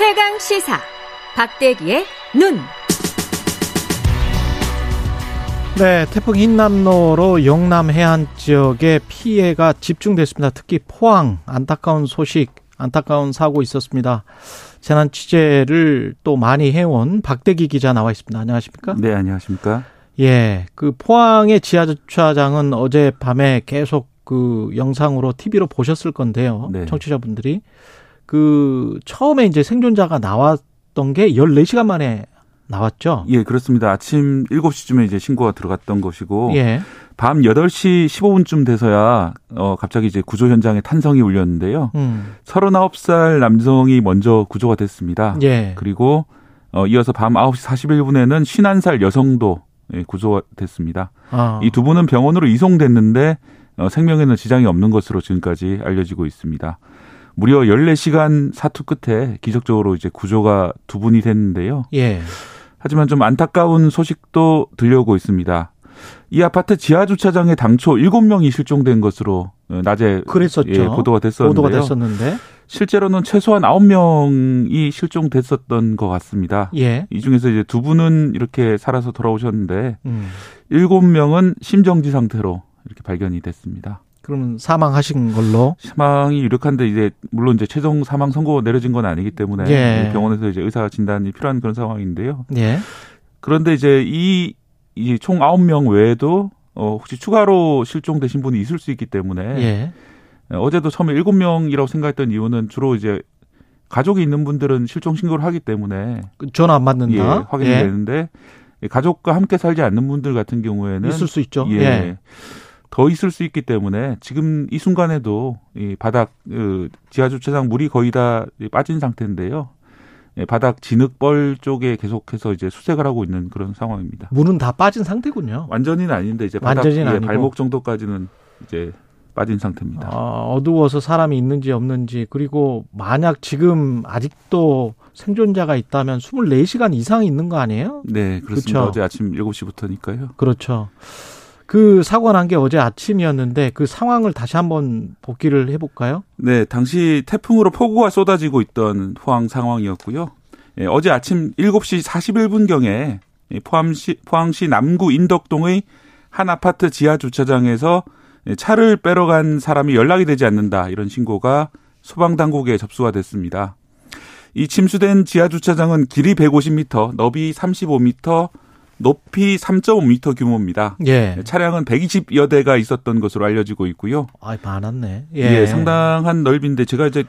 최강 시사 박대기의 눈. 네, 태풍 흰남노로 영남 해안 지역에 피해가 집중됐습니다. 특히 포항 안타까운 소식, 안타까운 사고 있었습니다. 재난 취재를 또 많이 해온 박대기 기자 나와 있습니다. 안녕하십니까? 네, 안녕하십니까? 예, 그 포항의 지하 주차장은 어제 밤에 계속 그 영상으로 TV로 보셨을 건데요. 네. 청취자분들이 그 처음에 이제 생존자가 나왔던 게 14시간 만에 나왔죠? 예, 그렇습니다. 아침 7시쯤에 이제 신고가 들어갔던 것이고 예. 밤 8시 15분쯤 돼서야 어 갑자기 이제 구조 현장에 탄성이 울렸는데요. 음. 39살 남성이 먼저 구조가 됐습니다. 예. 그리고 어 이어서 밤 9시 41분에는 51살 여성도 예, 구조가 됐습니다. 아. 이두 분은 병원으로 이송됐는데 어 생명에는 지장이 없는 것으로 지금까지 알려지고 있습니다. 무려 14시간 사투 끝에 기적적으로 이제 구조가 두 분이 됐는데요. 예. 하지만 좀 안타까운 소식도 들려오고 있습니다. 이 아파트 지하 주차장에 당초 7명이 실종된 것으로 어, 낮에 그랬었죠. 예, 보도가 됐었는데요. 보도가 됐었는데 실제로는 최소한 9명이 실종됐었던 것 같습니다. 예. 이 중에서 이제 두 분은 이렇게 살아서 돌아오셨는데 음. 7명은 심정지 상태로 이렇게 발견이 됐습니다. 그러면 사망하신 걸로 사망이 유력한데 이제 물론 이제 최종 사망 선고 내려진 건 아니기 때문에 예. 병원에서 이제 의사 진단이 필요한 그런 상황인데요. 예. 그런데 이제 이 이총 아홉 명 외에도 어 혹시 추가로 실종되신 분이 있을 수 있기 때문에 예. 어제도 처음에 일곱 명이라고 생각했던 이유는 주로 이제 가족이 있는 분들은 실종 신고를 하기 때문에 그 전화 안 받는다. 예, 확인이 예. 되는데 가족과 함께 살지 않는 분들 같은 경우에는 있을 수 있죠. 예. 예. 더 있을 수 있기 때문에 지금 이 순간에도 이 바닥 그 지하 주차장 물이 거의 다 빠진 상태인데요. 예, 바닥 진흙벌 쪽에 계속해서 이제 수색을 하고 있는 그런 상황입니다. 물은 다 빠진 상태군요. 완전히는 아닌데 이제 바닥 예, 발목 정도까지는 이제 빠진 상태입니다. 아, 어두워서 사람이 있는지 없는지 그리고 만약 지금 아직도 생존자가 있다면 24시간 이상 있는 거 아니에요? 네, 그렇습니다. 그렇죠? 어제 아침 7시부터니까요. 그렇죠. 그 사고가 난 게 어제 아침이었는데 그 상황을 다시 한번 복기를 해볼까요? 네, 당시 태풍으로 폭우가 쏟아지고 있던 포항 상황이었고요. 예, 어제 아침 7시 41분경에 포항시, 포항시 남구 인덕동의 한 아파트 지하 주차장에서 차를 빼러 간 사람이 연락이 되지 않는다 이런 신고가 소방 당국에 접수가 됐습니다. 이 침수된 지하 주차장은 길이 150m, 너비 35m, 높이 3.5m 규모입니다. 예. 차량은 120여 대가 있었던 것으로 알려지고 있고요. 아, 많았네. 예. 예. 상당한 넓인데 제가 이제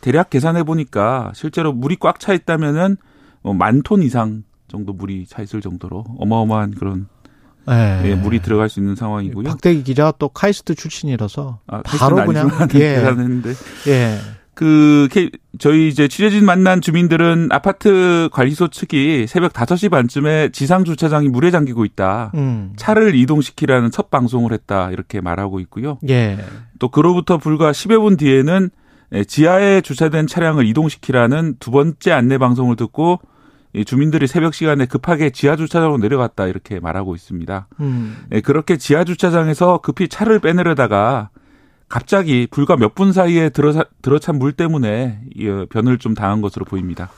대 략 계산해 보니까 실제로 물이 꽉 차 있다면은 뭐 만톤 이상 정도 물이 차 있을 정도로 어마어마한 그런 예. 예, 물이 들어갈 수 있는 상황이고요. 박대기 기자가 또 카이스트 출신이라서 아, 바로 그냥 예. 계산했는데 예. 그 저희 이제 취재진 만난 주민들은 아파트 관리소 측이 새벽 5시 반쯤에 지상 주차장이 물에 잠기고 있다. 음. 차를 이동시키라는 첫 방송을 했다. 이렇게 말하고 있고요. 예. 또 그로부터 불과 10여 분 뒤에는 지하에 주차된 차량을 이동시키라는 두 번째 안내 방송을 듣고 주민들이 새벽 시간에 급하게 지하 주차장으로 내려갔다 이렇게 말하고 있습니다. 음. 그렇게 지하 주차장에서 급히 차를 빼내려다가 갑자기 불과 몇 분 사이에 들어 들어찬 물 때문에 변을 좀 당한 것으로 보입니다.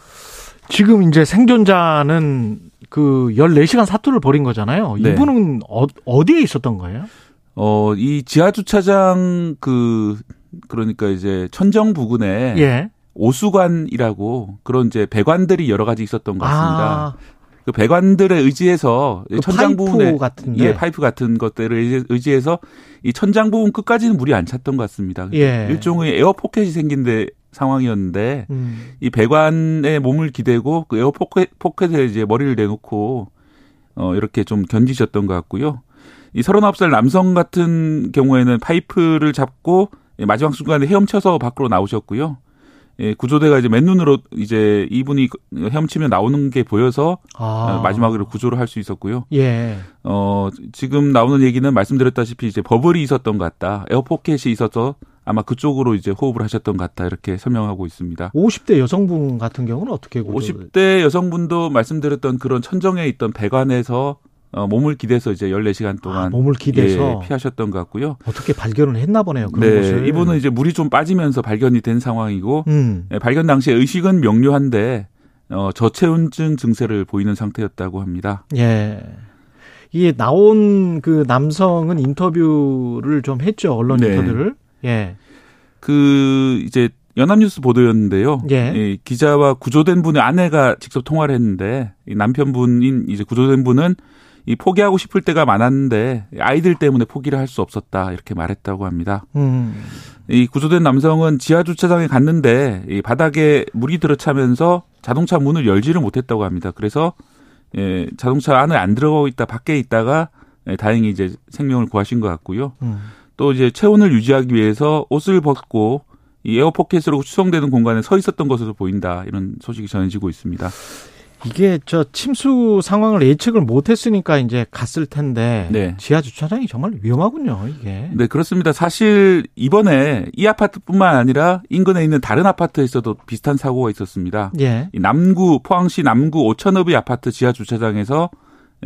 지금 이제 생존자는 그 14시간 사투를 벌인 거잖아요. 네. 이분은 어, 어디에 있었던 거예요? 어, 이 지하 주차장 그 그러니까 이제 천정 부근에 예. 오수관이라고 그런 이제 배관들이 여러 가지 있었던 것 같습니다. 아. 그 배관들에 의지해서 그 천장 부분에 같은데. 예 파이프 같은 것들을 의지해서 이 천장 부분 끝까지는 물이 안 찼던 것 같습니다. 예. 일종의 에어 포켓이 생긴 데 상황이었는데 음. 이 배관에 몸을 기대고 그 에어 포켓 포켓에 이제 머리를 내놓고 어 이렇게 좀 견디셨던 것 같고요. 이 39살 남성 같은 경우에는 파이프를 잡고 마지막 순간에 헤엄쳐서 밖으로 나오셨고요. 예, 구조대가 이제 맨눈으로 이제 이분이 헤엄치면 나오는 게 보여서 아. 마지막으로 구조를 할 수 있었고요. 예. 어, 지금 나오는 얘기는 말씀드렸다시피 이제 버블이 있었던 것 같다. 에어포켓이 있어서 아마 그쪽으로 이제 호흡을 하셨던 것 같다. 이렇게 설명하고 있습니다. 50대 여성분 같은 경우는 어떻게 구조 50대 여성분도 말씀드렸던 그런 천정에 있던 배관에서 어, 몸을 기대서 이제 14시간 동안 아, 몸을 기대서 예, 피하셨던 것 같고요. 어떻게 발견을 했나 보네요. 그런 네, 것을. 이분은 이제 물이 좀 빠지면서 발견이 된 상황이고 음. 예, 발견 당시에 의식은 명료한데 어, 저체온증 증세를 보이는 상태였다고 합니다. 예. 이게 나온 그 남성은 인터뷰를 좀 했죠. 언론 네. 인터뷰를. 예. 그 이제 연합뉴스 보도였는데요. 예. 이 기자와 구조된 분의 아내가 직접 통화를 했는데 이 남편분인 이제 구조된 분은 이 포기하고 싶을 때가 많았는데 아이들 때문에 포기를 할 수 없었다 이렇게 말했다고 합니다. 음. 이 구조된 남성은 지하 주차장에 갔는데 이 바닥에 물이 들어차면서 자동차 문을 열지를 못했다고 합니다. 그래서 예, 자동차 안에 안 들어가고 있다 밖에 있다가 예, 다행히 이제 생명을 구하신 것 같고요. 음. 또 이제 체온을 유지하기 위해서 옷을 벗고 이 에어포켓으로 추정되는 공간에 서 있었던 것으로 보인다 이런 소식이 전해지고 있습니다. 이게 저 침수 상황을 예측을 못 했으니까 이제 갔을 텐데 네. 지하 주차장이 정말 위험하군요, 이게. 네 그렇습니다. 사실 이번에 이 아파트뿐만 아니라 인근에 있는 다른 아파트에서도 비슷한 사고가 있었습니다. 예. 이 남구 포항시 남구 오천읍의 아파트 지하 주차장에서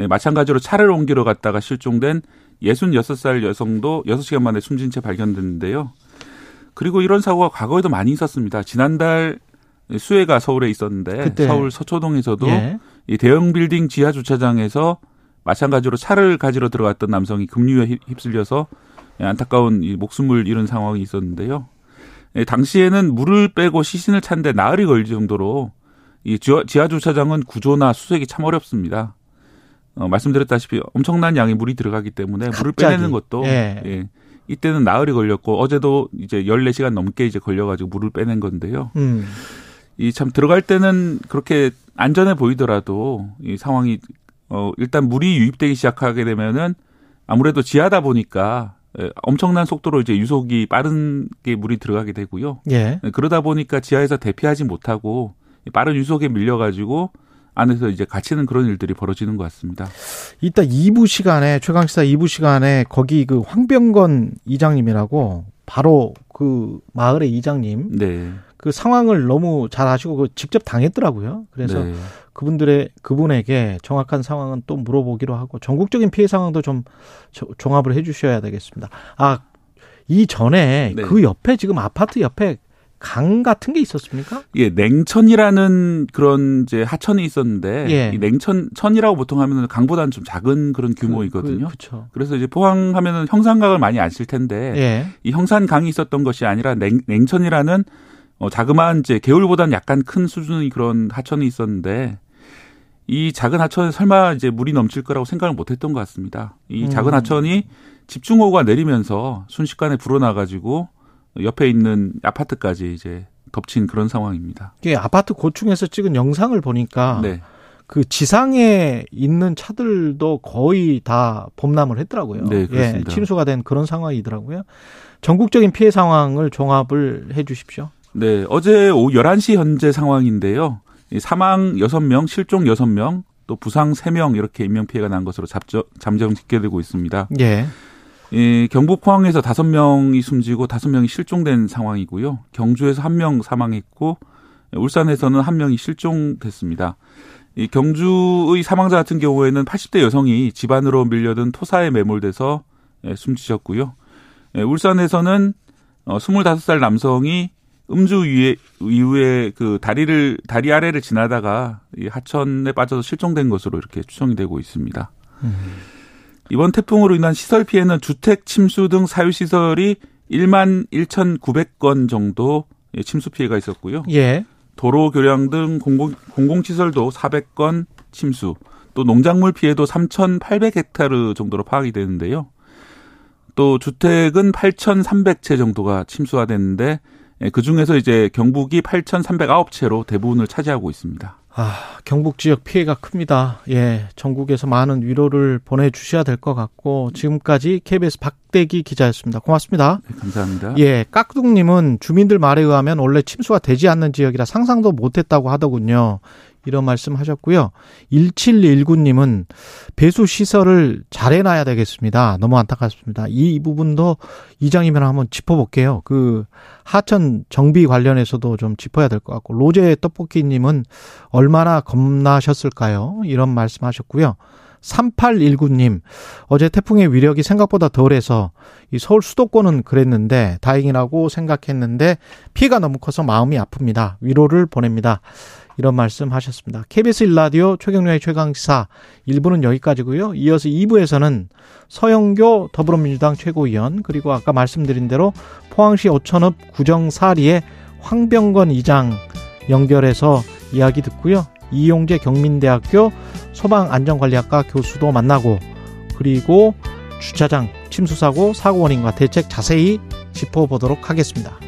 예, 마찬가지로 차를 옮기러 갔다가 실종된 66살 여성도 6시간 만에 숨진 채 발견됐는데요. 그리고 이런 사고가 과거에도 많이 있었습니다. 지난달 수해가 서울에 있었는데 그때. 서울 서초동에서도 예. 이 대형 빌딩 지하 주차장에서 마찬가지로 차를 가지러 들어갔던 남성이 급류에 휩- 휩쓸려서 예, 안타까운 이 목숨을 잃은 상황이 있었는데요. 예, 당시에는 물을 빼고 시신을 찾는데 나흘이 걸릴 정도로 이 지하- 주차장은 구조나 수색이 참 어렵습니다. 어, 말씀드렸다시피 엄청난 양의 물이 들어가기 때문에 물을 갑자기. 빼내는 것도 예. 예, 이때는 나흘이 걸렸고 어제도 이제 14시간 넘게 이제 걸려 가지고 물을 빼낸 건데요. 음. 이 참 들어갈 때는 그렇게 안전해 보이더라도 이 상황이 어 일단 물이 유입되기 시작하게 되면은 아무래도 지하다 보니까 예, 엄청난 속도로 이제 유속이 빠른 게 물이 들어가게 되고요. 예. 예, 그러다 보니까 지하에서 대피하지 못하고 빠른 유속에 밀려가지고 안에서 이제 갇히는 그런 일들이 벌어지는 것 같습니다. 이따 2부 시간에 최강시사 2부 시간에 거기 그 황병건 이장님이라고 바로 그 마을의 이장님 네. 그 상황을 너무 잘 아시고 그 직접 당했더라고요. 그래서 네. 그분들의 그분에게 정확한 상황은 또 물어보기로 하고 전국적인 피해 상황도 좀 저- 종합을 해 주셔야 되겠습니다. 아 이 전에 네. 그 옆에 지금 아파트 옆에 강 같은 게 있었습니까? 예, 냉천이라는 그런 이제 하천이 있었는데 예. 이 냉천 천이라고 보통 하면은 강보다는 좀 작은 그런 규모이거든요. 그, 그렇죠. 그래서 이제 포항 하면은 형산강을 많이 아실 텐데 예. 이 형산강이 있었던 것이 아니라 냉, 냉천이라는 어, 자그마한 이제 개울보다는 약간 큰 수준의 그런 하천이 있었는데 이 작은 하천에 설마 이제 물이 넘칠 거라고 생각을 못 했던 것 같습니다. 이 작은 음. 하천이 집중호우가 내리면서 순식간에 불어나가지고 옆에 있는 아파트까지 이제 덮친 그런 상황입니다. 이게 아파트 고층에서 찍은 영상을 보니까 네, 그 지상에 있는 차들도 거의 다 범람을 했더라고요. 네, 그렇습니다. 예, 침수가 된 그런 상황이더라고요. 전국적인 피해 상황을 종합을 해 주십시오. 네, 어제 오후 11시 현재 상황인데요. 이 사망 6명, 실종 6명, 또 부상 3명 이렇게 인명피해가 난 것으로 잡정, 잠정 집계되고 있습니다. 예. 이 경북 포항에서 5명이 숨지고 5명이 실종된 상황이고요. 경주에서 1명 사망했고 울산에서는 1명이 실종됐습니다. 이 경주의 사망자 같은 경우에는 80대 여성이 집안으로 밀려든 토사에 매몰돼서 예, 숨지셨고요. 예, 울산에서는 어 25살 남성이 음주 위에 이후에 그 다리를 다리 아래를 지나다가 이 하천에 빠져서 실종된 것으로 이렇게 추정이 되고 있습니다. 이번 태풍으로 인한 시설 피해는 주택 침수 등 사유 시설이 1만 1,900건 정도 예, 침수 피해가 있었고요. 예. 도로 교량 등 공공 공공시설도 400건 침수, 또 농작물 피해도 3,800헥타르 정도로 파악이 되는데요. 또 주택은 8,300채 정도가 침수가 됐는데 예, 그 중에서 이제 경북이 8,309채로 대부분을 차지하고 있습니다. 아, 경북 지역 피해가 큽니다. 예. 전국에서 많은 위로를 보내 주셔야 될 것 같고 지금까지 KBS 박대기 기자였습니다. 고맙습니다. 네, 감사합니다. 예, 깍둑님은 주민들 말에 의하면 원래 침수가 되지 않는 지역이라 상상도 못했다고 하더군요. 이런 말씀 하셨고요. 1719님은 배수 시설을 잘 해놔야 되겠습니다. 너무 안타깝습니다. 이 부분도 이장이면 한번 짚어볼게요. 그 하천 정비 관련해서도 좀 짚어야 될 것 같고 로제 떡볶이님은 얼마나 겁나셨을까요? 이런 말씀하셨고요. 3819님, 어제 태풍의 위력이 생각보다 덜해서 이 서울 수도권은 그랬는데 다행이라고 생각했는데 피해가 너무 커서 마음이 아픕니다. 위로를 보냅니다. 이런 말씀 하셨습니다. KBS 일라디오 최경련의 최강시사 1부는 여기까지고요. 이어서 2부에서는 서영교 더불어민주당 최고위원 그리고 아까 말씀드린 대로 포항시 오천읍 구정사리의 황병건 이장 연결해서 이야기 듣고요. 이용재 경민대학교 소방안전관리학과 교수도 만나고 그리고 주차장 침수사고 사고 원인과 대책 자세히 짚어보도록 하겠습니다.